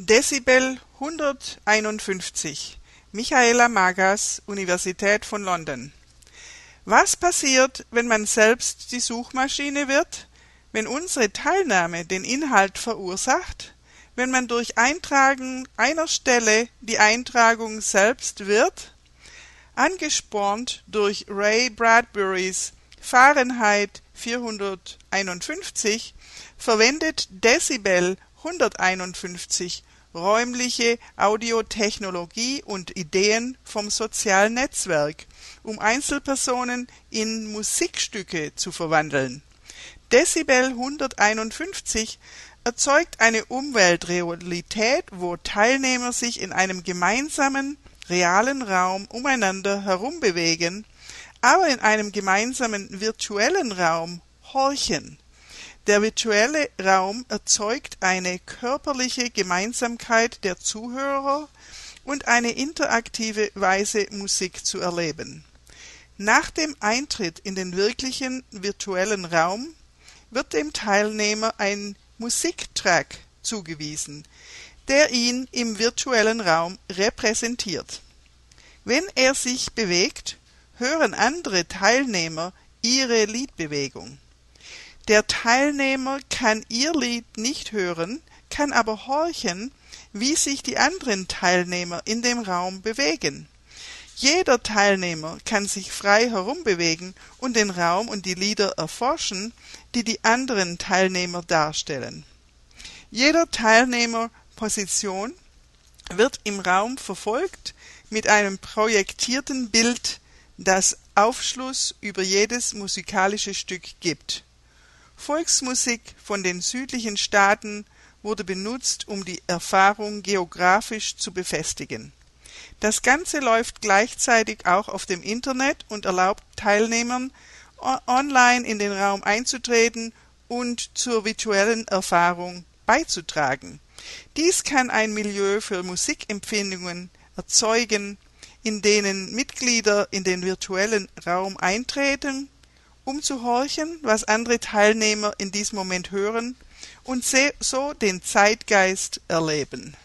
Dezibel 151 Michaela Magas, Universität von London Was passiert, wenn man selbst die Suchmaschine wird? Wenn unsere Teilnahme den Inhalt verursacht? Wenn man durch Eintragen einer Stelle die Eintragung selbst wird? Angespornt durch Ray Bradburys Fahrenheit 451 verwendet Dezibel 151 räumliche Audiotechnologie und Ideen vom sozialen Netzwerk, um Einzelpersonen in Musikstücke zu verwandeln. Dezibel 151 erzeugt eine Umweltrealität, wo Teilnehmer sich in einem gemeinsamen, realen Raum umeinander herumbewegen, aber in einem gemeinsamen virtuellen Raum horchen der virtuelle Raum erzeugt eine körperliche Gemeinsamkeit der Zuhörer und eine interaktive Weise Musik zu erleben. Nach dem Eintritt in den wirklichen virtuellen Raum wird dem Teilnehmer ein Musiktrack zugewiesen, der ihn im virtuellen Raum repräsentiert. Wenn er sich bewegt, hören andere Teilnehmer ihre Liedbewegung. Der Teilnehmer kann ihr Lied nicht hören, kann aber horchen, wie sich die anderen Teilnehmer in dem Raum bewegen. Jeder Teilnehmer kann sich frei herumbewegen und den Raum und die Lieder erforschen, die die anderen Teilnehmer darstellen. Jeder Teilnehmerposition wird im Raum verfolgt mit einem projektierten Bild, das Aufschluss über jedes musikalische Stück gibt. Volksmusik von den südlichen Staaten wurde benutzt, um die Erfahrung geografisch zu befestigen. Das Ganze läuft gleichzeitig auch auf dem Internet und erlaubt Teilnehmern, online in den Raum einzutreten und zur virtuellen Erfahrung beizutragen. Dies kann ein Milieu für Musikempfindungen erzeugen, in denen Mitglieder in den virtuellen Raum eintreten um zu horchen, was andere Teilnehmer in diesem Moment hören und so den Zeitgeist erleben